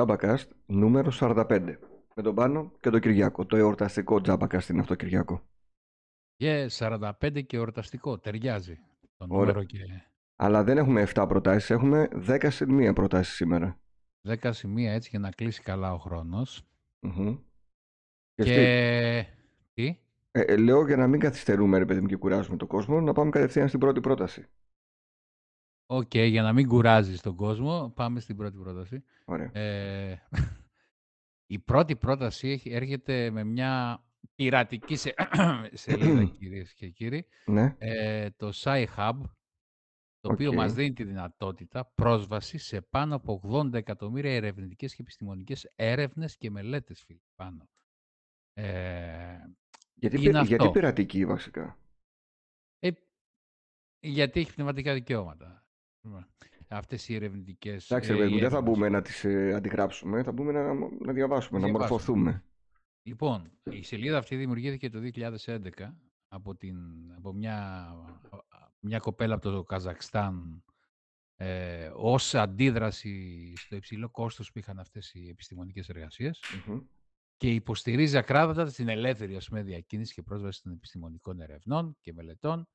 Τζάμπακαστ νούμερο 45. Με τον Πάνο και τον Κυριάκο. Το εορταστικό Τζάμπακαστ είναι αυτό, Κυριάκο. Και 45 και εορταστικό. Ταιριάζει. Το νούμερο και... Αλλά δεν έχουμε 7 προτάσεις. Έχουμε 10 συν 1 προτάσεις σήμερα. 10 σημεία έτσι για να κλείσει καλά ο χρόνος. Μμμ. Και... σκέφτε- Τι; Ε, ε, λέω για να μην καθυστερούμε, ρε παιδί μου, και κουράζουμε τον κόσμο, να πάμε κατευθείαν στην πρώτη πρόταση. Οκ, για να μην κουράζεις τον κόσμο, πάμε στην πρώτη πρόταση. Ωραία. Ε, η πρώτη πρόταση έχει- έρχεται με μια πειρατική σε... σελίδα, κυρίες και κύριοι. Ναι. Ε, το Sci-Hub, το οποίο Οκ. μας δίνει τη δυνατότητα πρόσβαση σε πάνω από 80 εκατομμύρια ερευνητικές και επιστημονικές έρευνες και μελέτες, φίλοι, πάνω. Ε, Γιατί, είναι πει- γιατί αυτό. πειρατική βασικά; ε, γιατί έχει πνευματικά δικαιώματα. Αυτές οι ερευνητικές... Εντάξει, ε, ρε παιδί μου, οι δεν θα έρευνες. μπούμε να τις ε, αντιγράψουμε, θα μπούμε να, να διαβάσουμε, να Διαβάσουμε. μορφωθούμε. Λοιπόν, η σελίδα αυτή δημιουργήθηκε το 2011 από, την, από μια, μια κοπέλα από το Καζακστάν ε, ως αντίδραση στο υψηλό κόστος που είχαν αυτές οι επιστημονικές εργασίες Μμμ. και υποστηρίζει ακράδαντα την ελεύθερη ας πούμε, διακίνηση και πρόσβαση των επιστημονικών ερευνών και μελετών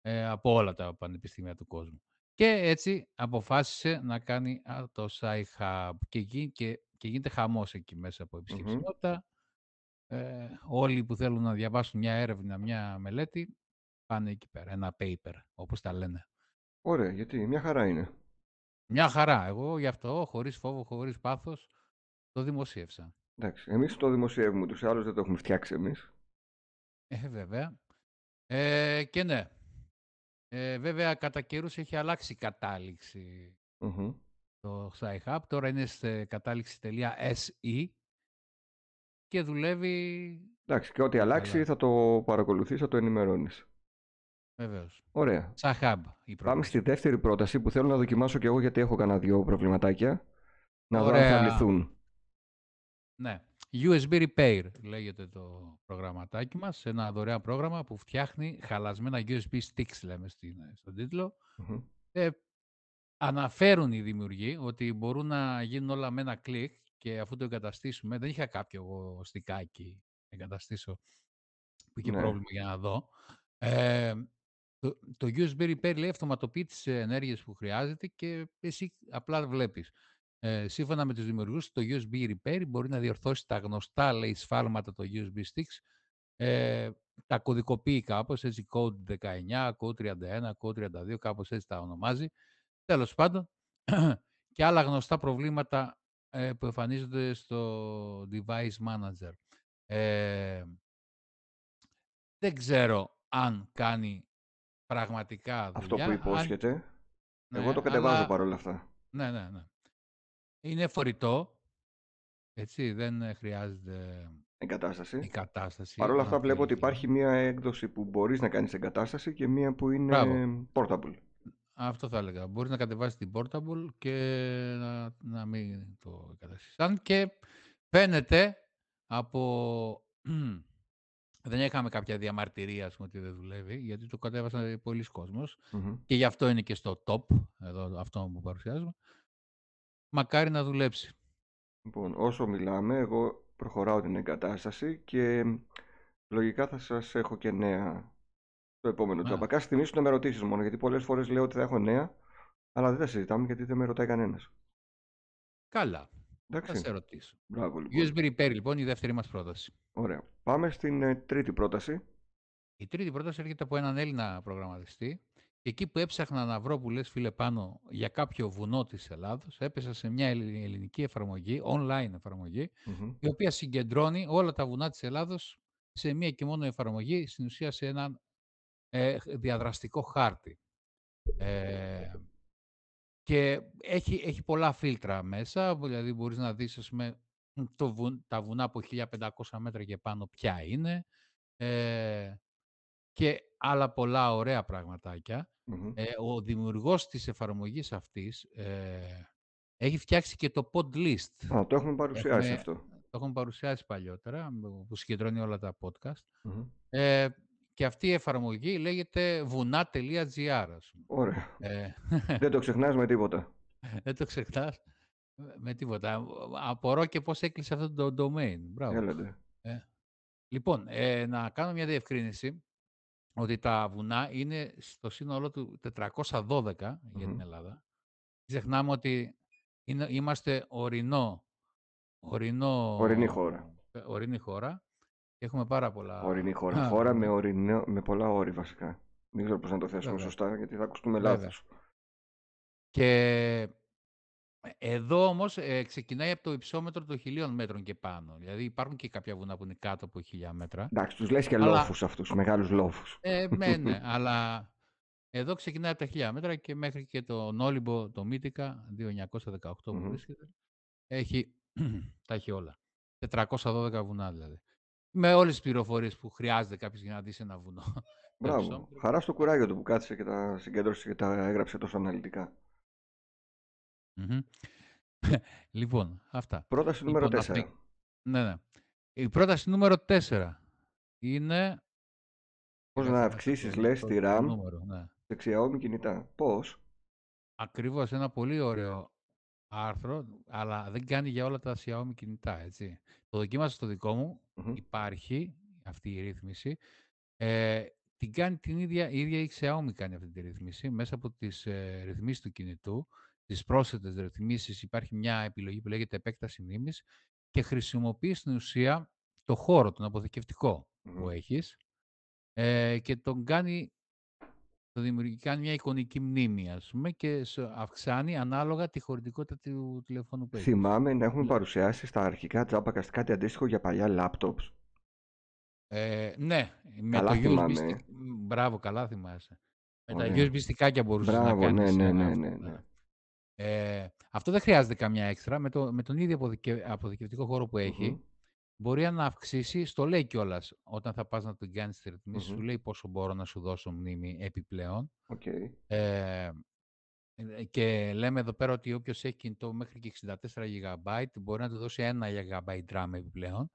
ε, από όλα τα πανεπιστήμια του κόσμου. Και έτσι αποφάσισε να κάνει α, το SciHub και, γι- και, και γίνεται χαμός εκεί μέσα από επισκεψιμότητα. Ε, όλοι που θέλουν να διαβάσουν μια έρευνα, μια μελέτη, πάνε εκεί πέρα, ένα paper, όπως τα λένε. Ωραία, γιατί μια χαρά είναι. Μια χαρά. Εγώ γι' αυτό, χωρίς φόβο, χωρίς πάθος, το δημοσίευσα. Εντάξει, εμείς το δημοσιεύουμε, τους άλλους δεν το έχουμε φτιάξει εμείς. Ε, βέβαια. Ε, και ναι. Ε, βέβαια, κατά καιρούς έχει αλλάξει η κατάληξη Μμμ. το SciHub. Τώρα είναι σε κατάληξη.se και δουλεύει Εντάξει, και ό,τι αλλάξει καλά. θα το παρακολουθείς, θα το ενημερώνεις. Βεβαίως. Ωραία. SciHub η Πάμε πρόταση. στη δεύτερη πρόταση που θέλω να δοκιμάσω και εγώ γιατί έχω κανένα δύο προβληματάκια. Να δω αν θα Ωραία. λυθούν. Ναι. USB Repair λέγεται το προγραμματάκι μας. Ένα δωρεάν πρόγραμμα που φτιάχνει χαλασμένα USB sticks, λέμε στην, στον τίτλο. Μμμ. Ε, αναφέρουν οι δημιουργοί ότι μπορούν να γίνουν όλα με ένα κλικ και αφού το εγκαταστήσουμε, δεν είχα κάποιο εγώ στικάκι να εγκαταστήσω που είχε Ναι. πρόβλημα για να δω. Ε, το, το USB Repair λέει αυτοματοποιεί τις ενέργειες που χρειάζεται και εσύ απλά βλέπεις. Ε, σύμφωνα με τους δημιουργούς, το USB Repair μπορεί να διορθώσει τα γνωστά λέει, σφάλματα των USB sticks, ε, τα κωδικοποιεί κάπως, έτσι, code 19, code 31, code 32, κάπως έτσι τα ονομάζει. Τέλος πάντων, και άλλα γνωστά προβλήματα ε, που εμφανίζονται στο Device Manager. Ε, δεν ξέρω αν κάνει πραγματικά δουλειά. Αυτό που αν- υπόσχεται. ναι, εγώ το κατεβάζω αλλά- παρόλα αυτά. Ναι, ναι, ναι. Είναι φορητό, έτσι, δεν ε, χρειάζεται Εγκατάσταση. η κατάσταση. Παρ' όλα όταν αυτά βλέπω ότι θέλει. υπάρχει μία έκδοση που μπορείς να κάνεις εγκατάσταση και μία που είναι Μπράβο. portable. Αυτό θα έλεγα. Μπορείς να κατεβάσεις την Portable και να, να μην το εγκαταστήσεις. Αν και φαίνεται από... δεν είχαμε κάποια διαμαρτυρία, ας πούμε, ότι δεν δουλεύει, γιατί το κατέβασαν πολλοί κόσμος Μμμ. και γι' αυτό είναι και στο top, εδώ αυτό που παρουσιάζουμε. Μακάρι να δουλέψει. Λοιπόν, όσο μιλάμε, εγώ προχωράω την εγκατάσταση και λογικά θα σας έχω και νέα στο επόμενο Α. τζαμπακά. Θυμίσου να με ρωτήσεις μόνο, γιατί πολλές φορές λέω ότι θα έχω νέα, αλλά δεν τα συζητάμε γιατί δεν με ρωτάει κανένας. Καλά, θα Εντάξει. σε ρωτήσω. Μπράβο λοιπόν. USB Repair, λοιπόν, η δεύτερη μας πρόταση. Ωραία. Πάμε στην ε, τρίτη πρόταση. Η τρίτη πρόταση έρχεται από έναν Έλληνα προγραμματιστή. Και εκεί που έψαχνα να βρω που λες φίλε πάνω για κάποιο βουνό της Ελλάδος, έπεσα σε μια ελλη- ελληνική εφαρμογή, online εφαρμογή, Μμμ. η οποία συγκεντρώνει όλα τα βουνά της Ελλάδος σε μία και μόνο εφαρμογή, στην ουσία σε έναν ε, διαδραστικό χάρτη. Ε, και έχει, έχει πολλά φίλτρα μέσα, δηλαδή μπορείς να δεις ας πούμε, το βου- τα βουνά από 1500 μέτρα και πάνω ποια είναι ε, και άλλα πολλά ωραία πραγματάκια. Μμμ. Ε, ο δημιουργός της εφαρμογής αυτής ε, έχει φτιάξει και το pod list. Α, το έχουμε παρουσιάσει Έχουμε- αυτό. Το έχουμε παρουσιάσει παλιότερα, που συγκεντρώνει όλα τα podcast. Μμμ. Ε, και αυτή η εφαρμογή λέγεται βουνά.gr. ας πούμε. Ωραία. Ε, δεν το ξεχνάς με τίποτα. δεν το ξεχνάς. Με τίποτα. Απορώ και πώς έκλεισε αυτό το domain. Μπράβο. Έλατε. Ε. Λοιπόν, ε, να κάνω μια διευκρίνηση ότι τα βουνά είναι στο σύνολό του 412 για την Ελλάδα. Ξεχνάμε ότι είναι, είμαστε ορεινό, ορεινό, Ορεινή χώρα. ε, ορεινή χώρα και έχουμε πάρα πολλά... Ορεινή χώρα. χώρα με, ορεινό, με πολλά όρη βασικά. Δεν ξέρω πώς να το θέσουμε Βέβαια. σωστά γιατί θα ακουστούμε Βέβαια. λάθος. Και εδώ όμως ε, ξεκινάει από το υψόμετρο των χιλίων μέτρων και πάνω. Δηλαδή υπάρχουν και κάποια βουνά που είναι κάτω από χιλιά μέτρα. Εντάξει, τους λες και Αλλά- λόφους αυτούς, μεγάλους λόφους. Ε, ναι, ναι, αλλά εδώ ξεκινάει από τα χιλιά μέτρα και μέχρι και το Νόλυμπο, το Μύτικα, 2918 που Μμμ. βρίσκεται, έχει, τα έχει όλα. 412 βουνά δηλαδή. Με όλες τις πληροφορίες που χρειάζεται κάποιος για να δει ένα βουνό. Το Μπράβο. υψόμετρο. Χαρά στο κουράγιο του που κάθισε και τα συγκέντρωσε και τα έγραψε τόσο αναλυτικά. Μμμ. λοιπόν, αυτά. Πρόταση νούμερο Λοιπόν, 4. αυτή- Ναι, ναι. Η πρόταση νούμερο 4 είναι... Πώς Κάτσε να σου αυξήσεις, πω λες, το- τη το RAM; νούμερο, ναι. σε Xiaomi κινητά. Πώς; Ακριβώς, ένα πολύ ωραίο άρθρο, αλλά δεν κάνει για όλα τα Xiaomi κινητά, έτσι. Το δοκίμασα στο δικό μου, Μμμ. υπάρχει αυτή η ρύθμιση. Ε, την κάνει την ίδια, η ίδια η Xiaomi κάνει αυτή τη ρύθμιση, μέσα από τις ε, ρυθμίσεις του κινητού, τις πρόσθετες ρυθμίσεις υπάρχει μια επιλογή που λέγεται επέκταση μνήμης και χρησιμοποιείς στην ουσία το χώρο, τον αποθηκευτικό που Μμμ. έχεις ε, και τον κάνει το δημιουργεί, κάνει μια εικονική μνήμη, ας πούμε, και σου αυξάνει ανάλογα τη χωρητικότητα του τηλεφώνου που έχεις. Θυμάμαι να έχουμε Ναι. παρουσιάσει στα αρχικά τζάμπακαστ κάτι αντίστοιχο για παλιά laptops. Ε, ναι, με Καλά το USB θυμάμαι. stick. Μ, Μπράβο, καλά θυμάσαι. Με τα Ωραία. USB stick άκια μπορούσες να Μπράβο, ναι, κάνεις ναι, ε, ναι, αυτό, ναι, ναι. Ε, αυτό δεν χρειάζεται καμιά έξτρα. Με, το, με τον ίδιο αποδικε- αποθηκευτικό χώρο που έχει, Μμμ. μπορεί να αυξήσει, στο λέει κιόλας όταν θα πας να τον κάνεις τη ρυθμίση, Μμμ. σου λέει πόσο μπορώ να σου δώσω μνήμη επιπλέον. Οκ. Ε, ε, και λέμε εδώ πέρα ότι όποιος έχει κινητό μέχρι και 64 GB μπορεί να του δώσει 1 GB RAM επιπλέον,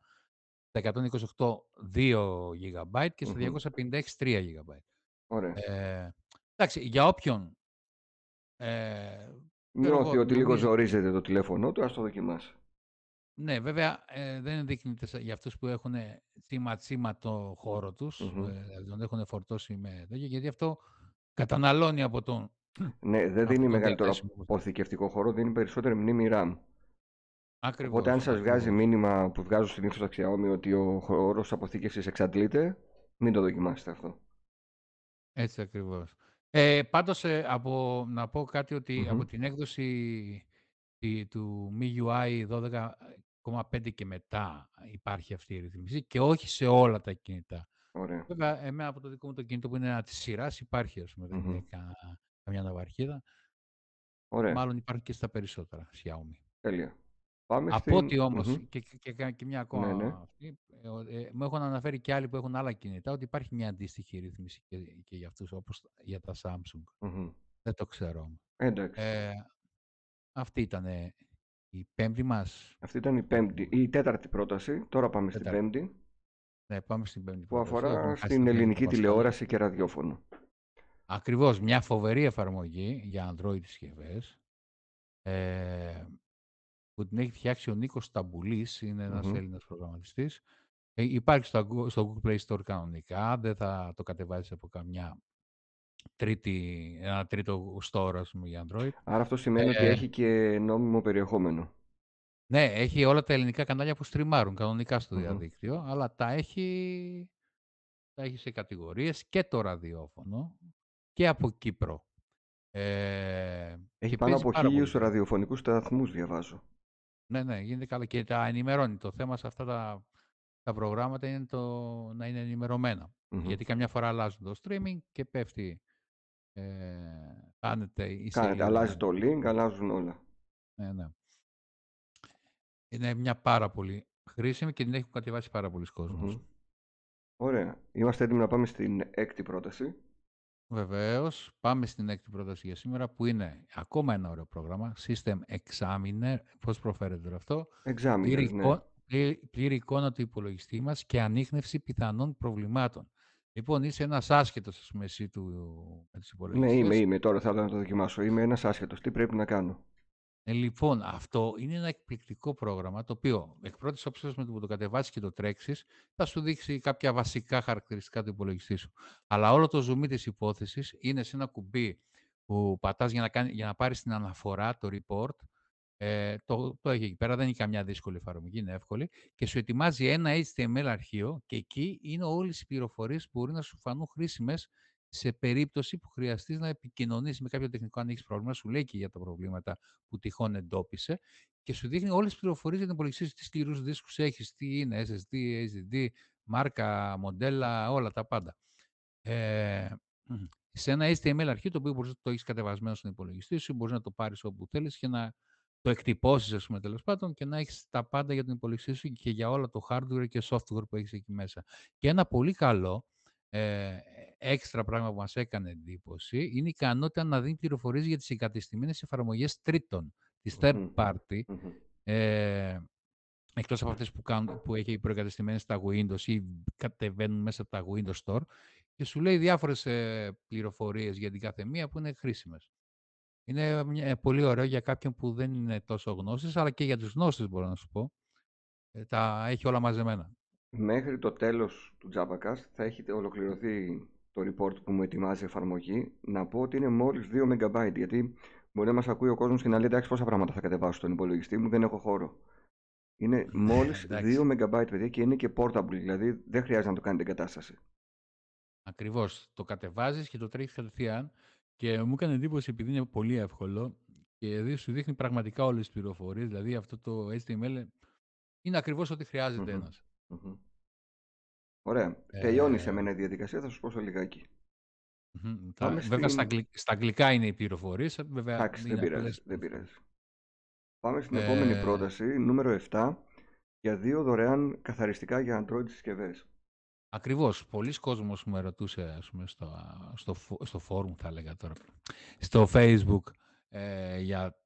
στα 128 2 GB και στα Μμμ. 256 3 GB. Ωραία. Ε, εντάξει, για όποιον ε, ξέρω Νιώθει εγώ, ότι λίγο νομίζει- ζορίζεται το τηλέφωνό του, ας το δοκιμάσει. Ναι, βέβαια ε, δεν ενδείκνυται σε- για αυτούς που έχουν τσίμα-τσίμα το χώρο τους, Μμμ. ε, δηλαδή τον έχουν φορτώσει με τέτοιο, γιατί αυτό καταναλώνει από τον, Ναι, δεν από δίνει τον μεγαλύτερο διαθέσιμο αποθηκευτικό χώρο, δίνει περισσότερη μνήμη RAM. Ακριβώς, Οπότε αν σας βγάζει ακριβώς. μήνυμα που βγάζω συνήθως στα Xiaomi ότι ο χώρος αποθήκευσης εξαντλείται, μην το δοκιμάσετε αυτό. Έτσι ακριβώς. Ε, πάντως, ε, από, να πω κάτι ότι Μμμ. από την έκδοση τη- του MIUI 12,5 και μετά υπάρχει αυτή η ρυθμίση και όχι σε όλα τα κινητά. Ωραία. Βέβαια, εμένα από το δικό μου το κινητό που είναι ένα της σειράς υπάρχει, ας πούμε, δεν Μμμ. είναι κα- καμιά ναυαρχίδα. Ωραία. Μάλλον υπάρχει και στα περισσότερα Xiaomi. Τέλεια. Πάμε Από στην... ό,τι όμως, Μμμ. και, και, και, και μια ακόμα Ναι, ναι. αυτή, ε, ο- ε, μου έχουν αναφέρει και άλλοι που έχουν άλλα κινητά ότι υπάρχει μια αντίστοιχη ρύθμιση και, και για αυτούς, όπως για τα Samsung. Μμμ. Δεν το ξέρω. όμως. Εντάξει. Ε, αυτή ήταν η πέμπτη μας. Αυτή ήταν η πέμπτη, η τέταρτη πρόταση. Τώρα πάμε στην Τέταρτη. πέμπτη, Ναι, πάμε στην πέμπτη που πρόταση. Έχουμε αφορά χάσει στην την πέμπτη ελληνική Πασχάλη. τηλεόραση και ραδιόφωνο. Ακριβώς, μια φοβερή εφαρμογή για Android συσκευές ε, που την έχει φτιάξει ο Νίκος Ταμπουλής, είναι ένας Μμμ. Έλληνας προγραμματιστής. Ε, υπάρχει στο, Goo- στο Google Play Store κανονικά, δεν θα το κατεβάζεις από καμιά τρίτη, ένα τρίτο store, ας πούμε, για Android. Άρα αυτό σημαίνει ότι Ε, έχει και νόμιμο περιεχόμενο. ναι, έχει όλα τα ελληνικά κανάλια που στριμάρουν κανονικά στο Μμμ. διαδίκτυο, αλλά τα έχει, τα έχει σε κατηγορίες και το ραδιόφωνο και από Κύπρο. Ε, Έχει και πάνω παίζει από πάρα πολύ χίλιους καλά. ραδιοφωνικούς σταθμούς, διαβάζω. Ναι, ναι, γίνεται καλά και τα ενημερώνει. Το θέμα σε αυτά τα, τα προγράμματα είναι το να είναι ενημερωμένα. Μμμ. Γιατί καμιά φορά αλλάζουν το streaming και πέφτει, ε, κάνετε η Κάνετε, σελίδα. αλλάζει το link, αλλάζουν όλα. Ναι, ναι. Είναι μια πάρα πολύ χρήσιμη και την έχουν κατεβάσει πάρα πολλοί κόσμος. Μμμ. Ωραία. Είμαστε έτοιμοι να πάμε στην έκτη πρόταση. Βεβαίως, πάμε στην έκτη πρόταση για σήμερα που είναι ακόμα ένα ωραίο πρόγραμμα, System Examiner, πώς προφέρεται τώρα αυτό, πλήρη, Examiner, ναι. εικό- πλήρη- πλήρη εικόνα του υπολογιστή μας και ανείχνευση πιθανών προβλημάτων. Λοιπόν, είσαι ένας άσχετος, ας πούμε, εσύ του, με τους Ναι, είμαι, υπολογιστές. είμαι. Τώρα θα ήθελα να το δοκιμάσω. Είμαι ένας άσχετος. Τι πρέπει να κάνω; Ε, λοιπόν, αυτό είναι ένα εκπληκτικό πρόγραμμα, το οποίο εκ πρώτης όψεως με το που το κατεβάσεις και το τρέξεις, θα σου δείξει κάποια βασικά χαρακτηριστικά του υπολογιστή σου. Αλλά όλο το zoom της υπόθεσης είναι σε ένα κουμπί που πατάς για να, κάνει, για να πάρεις την αναφορά, το report, ε, το, το έχει εκεί πέρα, δεν είναι καμιά δύσκολη εφαρμογή, είναι εύκολη και σου ετοιμάζει ένα HTML αρχείο και εκεί είναι όλες οι πληροφορίες που μπορεί να σου φανούν χρήσιμες σε περίπτωση που χρειαστείς να επικοινωνήσεις με κάποιο τεχνικό αν έχεις πρόβλημα, σου λέει και για τα προβλήματα που τυχόν εντόπισε και σου δείχνει όλες τις πληροφορίες για την υπολογιστή σου, τι σκληρούς δίσκους έχεις, τι είναι, SSD, HDD, μάρκα, μοντέλα, όλα τα πάντα. Ε, σε ένα HTML αρχείο το οποίο μπορείς να το έχεις κατεβασμένο στον υπολογιστή σου, μπορείς να το πάρεις όπου θέλεις και να το εκτυπώσεις, ας πούμε, τέλος πάντων, και να έχεις τα πάντα για τον υπολογιστή σου και για όλα το hardware και software που έχεις εκεί μέσα. Και ένα πολύ καλό ε, έξτρα πράγμα που μας έκανε εντύπωση είναι η ικανότητα να δίνει πληροφορίες για τις εγκατεστημένες εφαρμογές τρίτων, της third party, ε, εκτός από αυτές που, κάνουν, που έχει προεγκατεστημένες στα Windows ή κατεβαίνουν μέσα από τα Windows Store και σου λέει διάφορες ε, πληροφορίες για την κάθε μία που είναι χρήσιμες. Είναι μια, πολύ ωραίο για κάποιον που δεν είναι τόσο γνώστης, αλλά και για τους γνώστες μπορώ να σου πω. Ε, τα έχει όλα μαζεμένα. Μέχρι το τέλος του JavaCast θα έχει ολοκληρωθεί το report που μου ετοιμάζει η εφαρμογή. Να πω ότι είναι μόλις 2 MB, γιατί μπορεί να μας ακούει ο κόσμος και να λέει εντάξει πόσα πράγματα θα κατεβάσω στον υπολογιστή μου, δεν έχω χώρο. Είναι Ναι, μόλις εντάξει. 2 MB, παιδιά, και είναι και portable, δηλαδή δεν χρειάζεται να το κάνετε εγκατάσταση. Ακριβώς. Το κατεβάζεις και το τρέχεις κατευθείαν και μου έκανε εντύπωση επειδή είναι πολύ εύκολο και δηλαδή σου δείχνει πραγματικά όλες τις πληροφορίες, δηλαδή αυτό το HTML είναι ακριβώς ό,τι χρειάζεται Μμμ. ένας. Μμμ. Ωραία. Ε, Τελειώνεις σε μένα η διαδικασία, θα σου πω σε λιγάκι. μμμ. Τα- Πάμε Βέβαια στα, στην... αγγλ- στα αγγλικά είναι οι πληροφορίες, βέβαια Εντάξει, δεν είναι πειράζει, πολλές δεν πληροφορίες. πειράζει. Πάμε στην επόμενη Ε, πρόταση, νούμερο 7, για δύο δωρεάν καθαριστικά για Android συσκευές. Ακριβώς. Πολλοί κόσμος με ρωτούσε ας πούμε, στο, στο, φο- στο forum, θα έλεγα τώρα, στο facebook, ε, για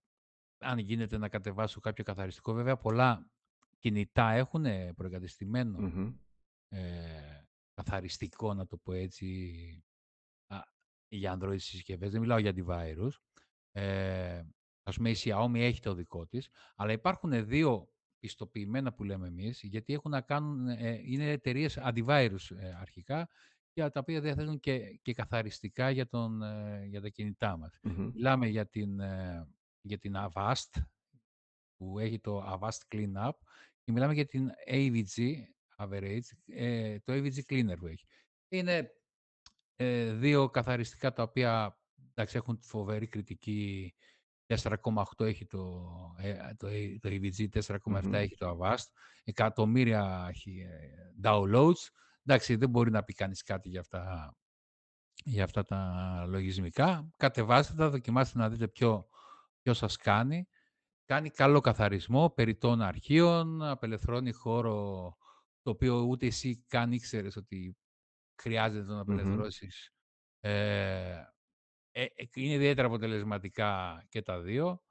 αν γίνεται να κατεβάσω κάποιο καθαριστικό. Βέβαια, πολλά κινητά έχουν προεγκατεστημένο; Μμμ. ε, καθαριστικό, να το πω έτσι, α, για Android συσκευές. Δεν μιλάω για antivirus. Ε, ας πούμε, η Xiaomi έχει το δικό της, αλλά υπάρχουν δύο πιστοποιημένα που λέμε εμείς, γιατί έχουν να κάνουν, ε, είναι εταιρείες antivirus ε, αρχικά, για τα οποία διαθέτουν και, και καθαριστικά για, τον, ε, για τα κινητά μας. Μμμ. Μιλάμε για την, ε, για την Avast, που έχει το Avast Cleanup, και μιλάμε για την AVG, Average, ε, το AVG Cleaner που έχει. Είναι ε, δύο καθαριστικά τα οποία εντάξει, έχουν φοβερή κριτική. 4,8 έχει το, ε, το, A- το AVG, 4,7 Μμμ. έχει το Avast, εκατομμύρια έχει, ε, downloads. Εντάξει, δεν μπορεί να πει κανείς κάτι για αυτά, για αυτά τα λογισμικά. Κατεβάστε τα, δοκιμάστε να δείτε ποιο, ποιος σας κάνει. Κάνει καλό καθαρισμό περιττών αρχείων, απελευθερώνει χώρο το οποίο ούτε εσύ καν ήξερες ότι χρειάζεται να τον Μμμ. απελευθερώσεις. Ε, ε, ε, είναι ιδιαίτερα αποτελεσματικά και τα δύο.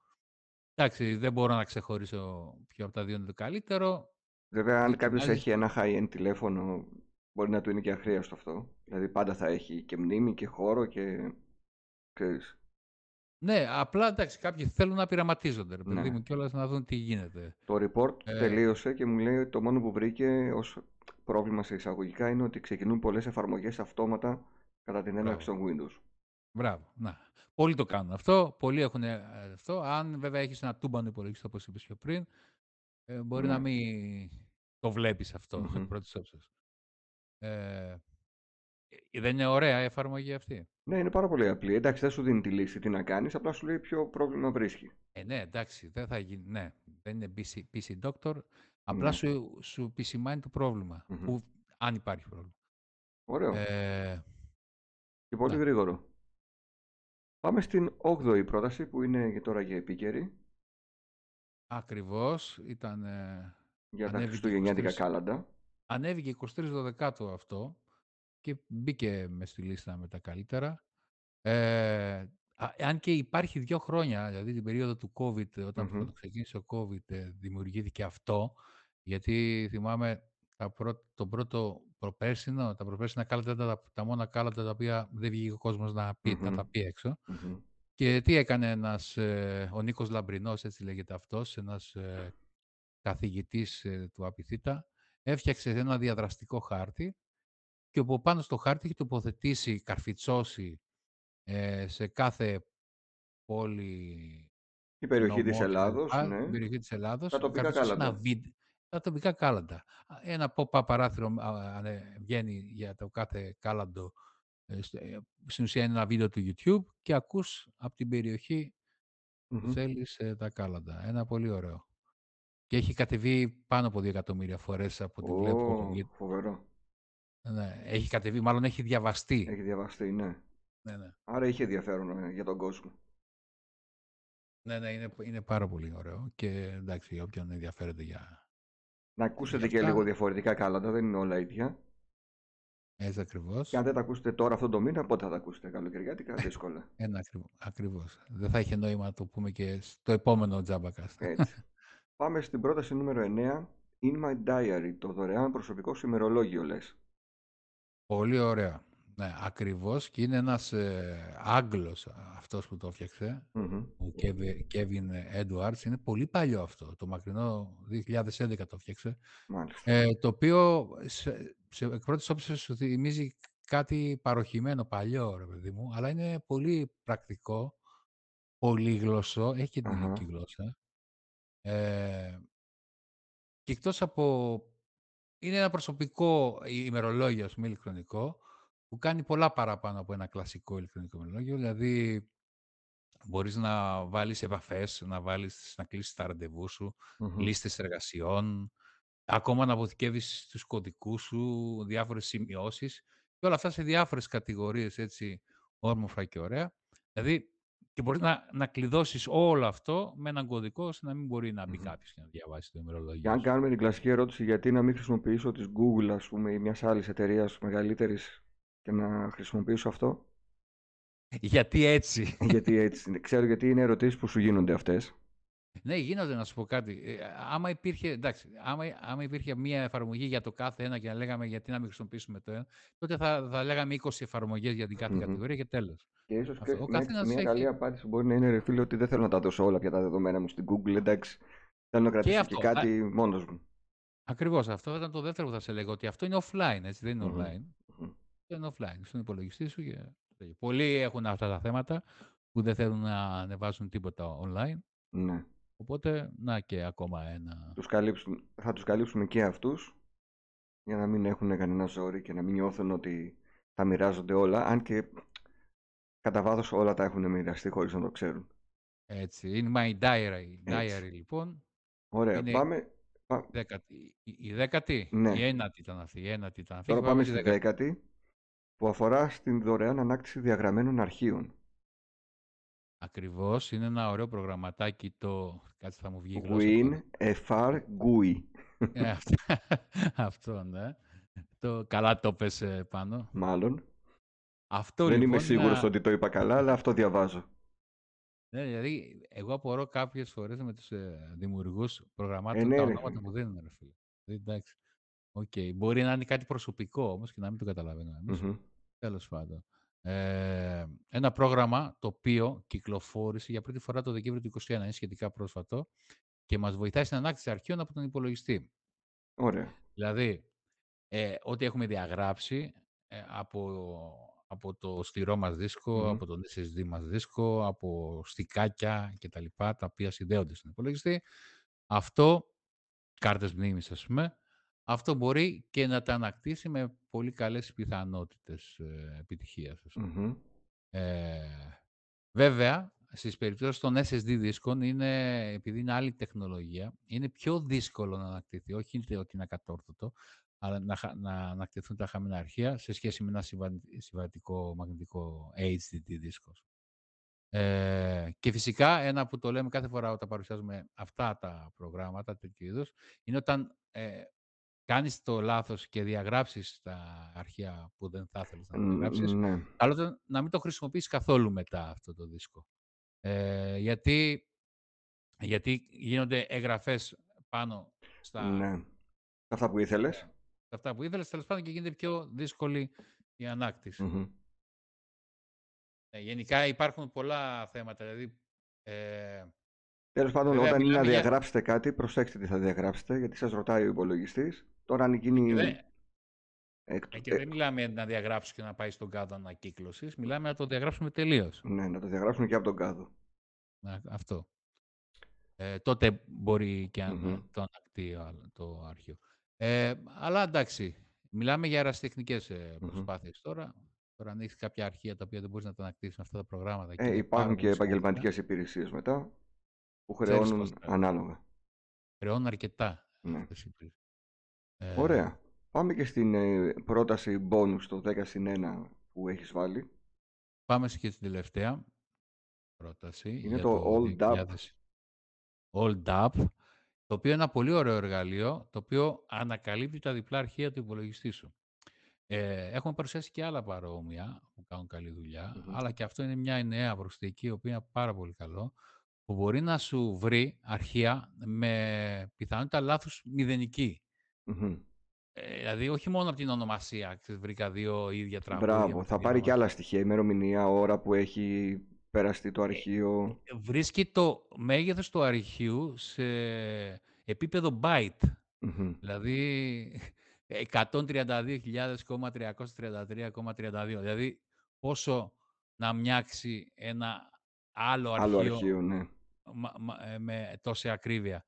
Εντάξει, δεν μπορώ να ξεχωρίσω ποιο από τα δύο είναι το καλύτερο. Βέβαια, αν κάποιος Δοκιμάζεις έχει ένα high-end τηλέφωνο, μπορεί να του είναι και αχρίαστο αυτό. Δηλαδή, πάντα θα έχει και μνήμη και χώρο και. Ξέρεις. Ναι, απλά εντάξει, κάποιοι θέλουν να πειραματίζονται, ρε παιδί Ναι. μου, κιόλας να δουν τι γίνεται. Το report Ε, τελείωσε και μου λέει ότι το μόνο που βρήκε ως πρόβλημα σε εισαγωγικά είναι ότι ξεκινούν πολλές εφαρμογές αυτόματα κατά την έναρξη μπράβο, των Windows. μπράβο. Να. Πολλοί το κάνουν αυτό, πολλοί έχουν ε, αυτό. Αν βέβαια έχεις ένα τούμπανο υπολογιστή, όπως είπες πιο πριν, ε, μπορεί να Ναι. μην το βλέπεις αυτό, εκ Μμμ. πρώτης όψεως. Ε, ε, δεν είναι ωραία η εφαρμογή αυτή; Ναι, είναι πάρα πολύ απλή. Εντάξει, δεν σου δίνει τη λύση τι να κάνεις, απλά σου λέει ποιο πρόβλημα βρίσκει. Ε, ναι, εντάξει, δεν θα γίνει. Ναι, δεν είναι PC, PC Doctor. Απλά Ναι. σου, σου επισημάνει το πρόβλημα. Μμμ. Που, αν υπάρχει πρόβλημα. Ωραίο. Ε, Και πολύ ναι. γρήγορο. Πάμε στην 8η πρόταση που είναι και τώρα για επίκαιρη. Ακριβώς. Ήταν, ε, Για τα ανέβηκε χριστουγεννιάτικα 23, κάλαντα. ανέβηκε 23 12 αυτό και μπήκε μες στη λίστα με τα καλύτερα. Ε, α- αν και υπάρχει δύο χρόνια, δηλαδή την περίοδο του COVID, όταν Μμμ. πρώτο ξεκίνησε ο COVID, ε, δημιουργήθηκε αυτό, γιατί θυμάμαι τα πρώτα, τον πρώτο προπέρσινο, τα προπέρσινα κάλατα ήταν τα, τα μόνα κάλατα τα οποία δεν βγήκε ο κόσμος να, πει, να Μμμ. τα πει έξω. Μμμ. Και τι έκανε ένας, ε, ο Νίκος Λαμπρινός, έτσι λέγεται αυτός, ένας ε, καθηγητής ε, του Απιθύτα, έφτιαξε ένα διαδραστικό χάρτη και από πάνω στο χάρτη έχει τοποθετήσει, καρφιτσώσει ε, σε κάθε πόλη Η περιοχή της νομό και τα Ελλάδος, λοιπά, ναι. την περιοχή της Ελλάδος, Τα τοπικά καρφιτσώσει ένα κάλαντα. βίντεο, τα τοπικά κάλαντα. Ένα pop-up παράθυρο α, ανε- βγαίνει για το κάθε κάλαντο. ε, στο- ε, Στην ουσία είναι ένα βίντεο του YouTube και ακούς από την περιοχή που Μμμ. θέλεις ε, τα κάλαντα. Ένα πολύ ωραίο. Και έχει κατεβεί πάνω από 2 εκατομμύρια φορές από ό,τι βλέπω. Ω, γιατί- φοβερό. Ναι, έχει κατεβεί, μάλλον έχει διαβαστεί. Έχει διαβαστεί, ναι. Ναι, ναι. Άρα είχε ενδιαφέρον ε, για τον κόσμο. Ναι, ναι, είναι, είναι πάρα πολύ ωραίο και εντάξει, όποιον ενδιαφέρεται για, Να για ακούσετε και αυτά, λίγο διαφορετικά κάλαντα, δεν είναι όλα ίδια. έτσι ακριβώς. Και αν δεν τα ακούσετε τώρα αυτόν τον μήνα, πότε θα τα ακούσετε καλοκαιριάτικα, δύσκολα. Ένα ακριβώς, ακριβώς. Δεν θα είχε νόημα να το πούμε και στο επόμενο Τζάμπακαστ. Έτσι. Πάμε στην πρόταση νούμερο 9. In My Diary, το δωρεάν προσωπικό ημερολόγιο, λες. Πολύ ωραία. Ναι, ακριβώς. Και είναι ένας ε, Άγγλος αυτός που το έφτιαξε, Μμμ. ο Kevin Edwards. Είναι πολύ παλιό αυτό. Το μακρινό 2011 το έφτιαξε. Μάλιστα. Ε, το οποίο σε, σε εκ πρώτης όψης σου θυμίζει κάτι παροχημένο, παλιό, ρε παιδί μου, αλλά είναι πολύ πρακτικό, πολύγλωσσο, έχει και την ελληνική Αχα. γλώσσα. Ε, και εκτός από... Είναι ένα προσωπικό ημερολόγιο, ας πούμε, ηλεκτρονικό, που κάνει πολλά παραπάνω από ένα κλασικό ηλεκτρονικό ημερολόγιο. Δηλαδή, μπορείς να βάλεις επαφές, να, βάλεις, να κλείσεις τα ραντεβού σου, Μμμ. λίστες εργασιών, ακόμα να αποθηκεύεις τους κωδικούς σου, διάφορες σημειώσεις και όλα αυτά σε διάφορες κατηγορίες, έτσι, όρμοφα και ωραία. Δηλαδή, και μπορείς να, να κλειδώσεις όλο αυτό με έναν κωδικό, ώστε να μην μπορεί να μπει Μμμ. κάποιος και να διαβάσει το Και ημερολόγιο αν σου. κάνουμε την κλασική ερώτηση, γιατί να μην χρησιμοποιήσω της Google, ας πούμε, ή μιας άλλης εταιρείας μεγαλύτερης και να χρησιμοποιήσω αυτό; Γιατί έτσι. γιατί έτσι. είναι. Ξέρω γιατί είναι ερωτήσεις που σου γίνονται αυτές. Ναι, γίνονται να σου πω κάτι. Ε, άμα υπήρχε, εντάξει, άμα, άμα υπήρχε μία εφαρμογή για το κάθε ένα και να λέγαμε γιατί να μην χρησιμοποιήσουμε το ένα, τότε θα, θα λέγαμε 20 εφαρμογές για την κάθε Μμμ. κατηγορία και τέλος. Και ίσως Αυτό. και Ο μια, καθένας μια καλή έχει απάντηση μπορεί να είναι, ρε φίλε, ότι δεν θέλω να τα δώσω όλα πια τα δεδομένα μου στην Google. Εντάξει, θέλω να και κρατήσω και αυτό. Α, κάτι μόνος μου. ακριβώς, αυτό ήταν το δεύτερο που θα σε λέγω, ότι αυτό είναι offline, έτσι, δεν είναι Μμμ. online. Μμμ. Αυτό είναι offline, στον υπολογιστή σου. Και... Πολλοί έχουν αυτά τα θέματα που δεν θέλουν να ανεβάσουν τίποτα online. Ναι. Οπότε, να και ακόμα ένα. Τους καλύψουμε, θα τους καλύψουμε και αυτούς για να μην έχουν κανένα ζόρι και να μην νιώθουν ότι τα μοιράζονται όλα, αν και κατά βάθος όλα τα έχουν μοιραστεί χωρίς να το ξέρουν. Έτσι, είναι my diary. Έτσι. Diary λοιπόν. Ωραία, Είναι πάμε. πα- δέκατη. Η, η δέκατη, η Ναι, ένατη ήταν αυτή. Η ένατη ήταν αυτή. τώρα Και πάμε πάμε στη στη δέκατη. δέκατη που αφορά στην δωρεάν ανάκτηση διαγραμμένων αρχείων. Ακριβώς, είναι ένα ωραίο προγραμματάκι το... Κάτσε θα μου βγει η γλώσσα Win τώρα. FR GUI. Ε, αυτό, αυτό, ναι. Το, καλά το πες ε, πάνω. Μάλλον. Αυτό Δεν είμαι λοιπόν είναι σίγουρος ένα- ότι το είπα καλά, αλλά αυτό διαβάζω. Ναι, δηλαδή, εγώ απορώ κάποιες φορές με τους ε, δημιουργούς Ε, προγραμμάτων ναι, τα ρε ονόματα φίλε. που δίνουν, ρε φίλε. Δηλαδή, εντάξει. Οκ. Μπορεί να είναι κάτι προσωπικό όμως και να μην το καταλαβαίνουμε εμείς. Μμμ. Τέλος πάντων. Ε, ένα πρόγραμμα το οποίο κυκλοφόρησε για πρώτη φορά το Δεκέμβριο του 2021, είναι σχετικά πρόσφατο, και μας βοηθάει στην ανάκτηση αρχείων από τον υπολογιστή. Ωραία. Δηλαδή, ε, ό,τι έχουμε διαγράψει ε, από, από το σκληρό μας δίσκο, Μμμ. από τον SSD μας δίσκο, από στικάκια κτλ. Τα, τα οποία συνδέονται στον υπολογιστή, αυτό, κάρτες μνήμης ας πούμε, αυτό μπορεί και να τα ανακτήσει με πολύ καλές πιθανότητες ε, επιτυχίας. Ας πούμε. Μμμ. Ε, βέβαια, στις περιπτώσεις των SSD δίσκων, είναι, επειδή είναι άλλη τεχνολογία, είναι πιο δύσκολο να ανακτηθεί. Όχι ότι είναι ακατόρθωτο, αλλά να, χα- να ανακτηθούν τα χαμένα αρχεία σε σχέση με ένα συμβα- συμβατικό μαγνητικό HDD δίσκος. Ε, και φυσικά ένα που το λέμε κάθε φορά όταν παρουσιάζουμε αυτά τα προγράμματα τέτοιου είδους, είναι όταν ε, κάνεις το λάθος και διαγράψεις τα αρχεία που δεν θα ήθελες να τα διαγράψεις, Ν- Ναι. καλό ήταν να μην το χρησιμοποιήσεις καθόλου μετά αυτό το δίσκο. Ε, γιατί, γιατί γίνονται εγγραφές πάνω στα, Ναι. Αυτά που ήθελες. στα αυτά που ήθελες, τέλος πάντων και γίνεται πιο δύσκολη η ανάκτηση. Μμμ. Ε, γενικά υπάρχουν πολλά θέματα. Δηλαδή, ε, Τέλος πάντων, Βέβαια, όταν είναι να μιλάμε για- διαγράψετε κάτι, προσέξτε τι θα διαγράψετε, γιατί σας ρωτάει ο υπολογιστής. Τώρα, αν γίνει. και δεν, εκ ε, του- και δεν μιλάμε να διαγράψεις και να πάει στον κάδο ανακύκλωσης. Μιλάμε να το διαγράψουμε τελείως. Ναι, να το διαγράψουμε και από τον κάδο. Αυτό. Ε, τότε μπορεί και να Μμμ. το ανακτεί ο- το αρχείο. Ε, αλλά εντάξει, μιλάμε για αεραστεχνικές ε, Μμμ. προσπάθειες τώρα. Τώρα αν έχεις κάποια αρχεία τα οποία δεν μπορείς να τα ανακτήσεις με αυτά τα προγράμματα. και Ε, είναι υπάρχουν πάρα και πολύ σημαντικά, επαγγελματικές υπηρεσίες μετά που Ξέρεις χρεώνουν πώς θα- ανάλογα. Χρεώνουν αρκετά Ναι. αυτές οι υπηρεσίες. Ε, Ωραία. Πάμε και στην ε, πρόταση bonus το 10 συν 1 που έχεις βάλει. Πάμε και στην τελευταία πρόταση. Είναι για το Old Up. 2000. Old Up, το οποίο είναι ένα πολύ ωραίο εργαλείο, το οποίο ανακαλύπτει τα διπλά αρχεία του υπολογιστή σου. Ε, έχουμε παρουσιάσει και άλλα παρόμοια που κάνουν καλή δουλειά, Μμμ. αλλά και αυτό είναι μια νέα προσθήκη, η οποία είναι πάρα πολύ καλό, που μπορεί να σου βρει αρχεία με πιθανότητα λάθους μηδενική. Μμμ. Ε, δηλαδή, όχι μόνο από την ονομασία, ξέρεις, βρήκα δύο ίδια τραγούδια. με Μπράβο. τη Θα ίδια πάρει και ονομασία. άλλα στοιχεία. Ημερομηνία, ώρα που έχει περαστεί το αρχείο. Βρίσκει το μέγεθος του αρχείου σε επίπεδο byte. Μμμ. Δηλαδή 132.333,32. Δηλαδή πόσο να μοιάξει ένα άλλο Άλλο αρχείο, αρχείο, ναι. μα- μα- ε, με τόση ακρίβεια.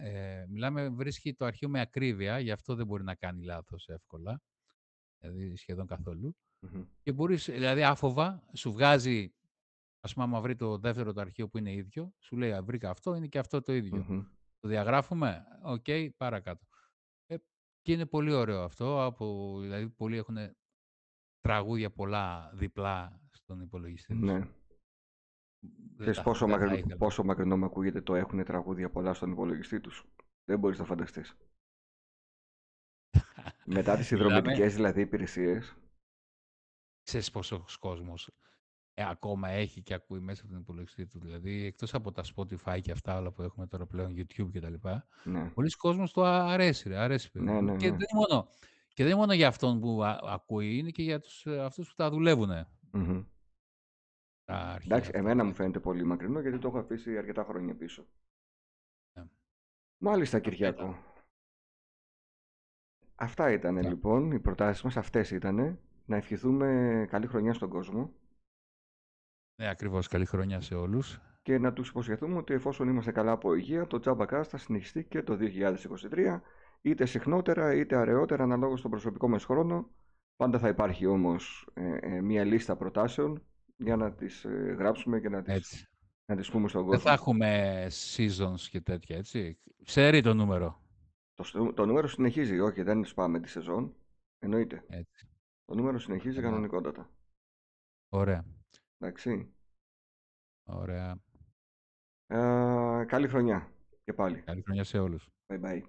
Ε, μιλάμε, βρίσκει το αρχείο με ακρίβεια, γι' αυτό δεν μπορεί να κάνει λάθος εύκολα, δηλαδή σχεδόν καθόλου. Μμμ. Και μπορείς, δηλαδή άφοβα, σου βγάζει, ας πούμε, άμα βρει το δεύτερο το αρχείο που είναι ίδιο, σου λέει, «Α, βρήκα αυτό, είναι και αυτό το ίδιο. Μμμ. Το διαγράφουμε, οκ, παρακάτω. Ε, και είναι πολύ ωραίο αυτό, από, δηλαδή πολλοί έχουν τραγούδια πολλά διπλά στον υπολογιστή τους. Ναι. Δεν Ξέρεις τα- πόσο, δεν τα μακρι... ήθελα. πόσο μακρινό μου ακούγεται το έχουν τραγούδια πολλά στον υπολογιστή τους. Δεν μπορείς να φανταστείς. Μετά τις Μιλάμε- υδρομετικές δηλαδή υπηρεσίες. Ξέρεις πόσος κόσμος ε, ακόμα έχει και ακούει μέσα από τον υπολογιστή του. Δηλαδή, εκτός από τα Spotify και αυτά όλα που έχουμε τώρα πλέον, YouTube και τα λοιπά, Ναι. πολλοί κόσμος το α- αρέσει, ρε, αρέσει. παιδί Ναι, μου. ναι, Και, ναι. δεν είναι μόνο, και δεν είναι μόνο για αυτόν που α- ακούει, είναι και για τους, ε, αυτούς που τα δουλεύουν. Μμμ. Τα αρχεία Εντάξει, αυτά. εμένα μου φαίνεται πολύ μακρινό γιατί το έχω αφήσει αρκετά χρόνια πίσω. Ναι. Μάλιστα, Αυτά Κυριακό. Αυτά ήταν Αυτά. λοιπόν οι προτάσεις μας, αυτές ήταν. Να ευχηθούμε καλή χρονιά στον κόσμο Ναι, ακριβώς. Καλή χρονιά σε όλους. και να τους υποσχεθούμε ότι εφόσον είμαστε καλά από υγεία, το Jabba θα συνεχιστεί και το 2023, είτε συχνότερα είτε αραιότερα αναλόγως στον προσωπικό μας χρόνο. Πάντα θα υπάρχει όμως ε, ε, μία λίστα προτάσεων για να τις ε, γράψουμε και να τις, Έτσι. να τις πούμε στον Δεν κόσμο. θα έχουμε seasons και τέτοια, έτσι. Ξέρει το νούμερο. Το, στο- το νούμερο συνεχίζει, όχι, δεν σπάμε τη σεζόν. Εννοείται. Έτσι. Το νούμερο συνεχίζει Καλά. κανονικότατα. Ωραία. Εντάξει. Ωραία. Ε, καλή χρονιά και πάλι. Καλή χρονιά σε όλους. Bye bye.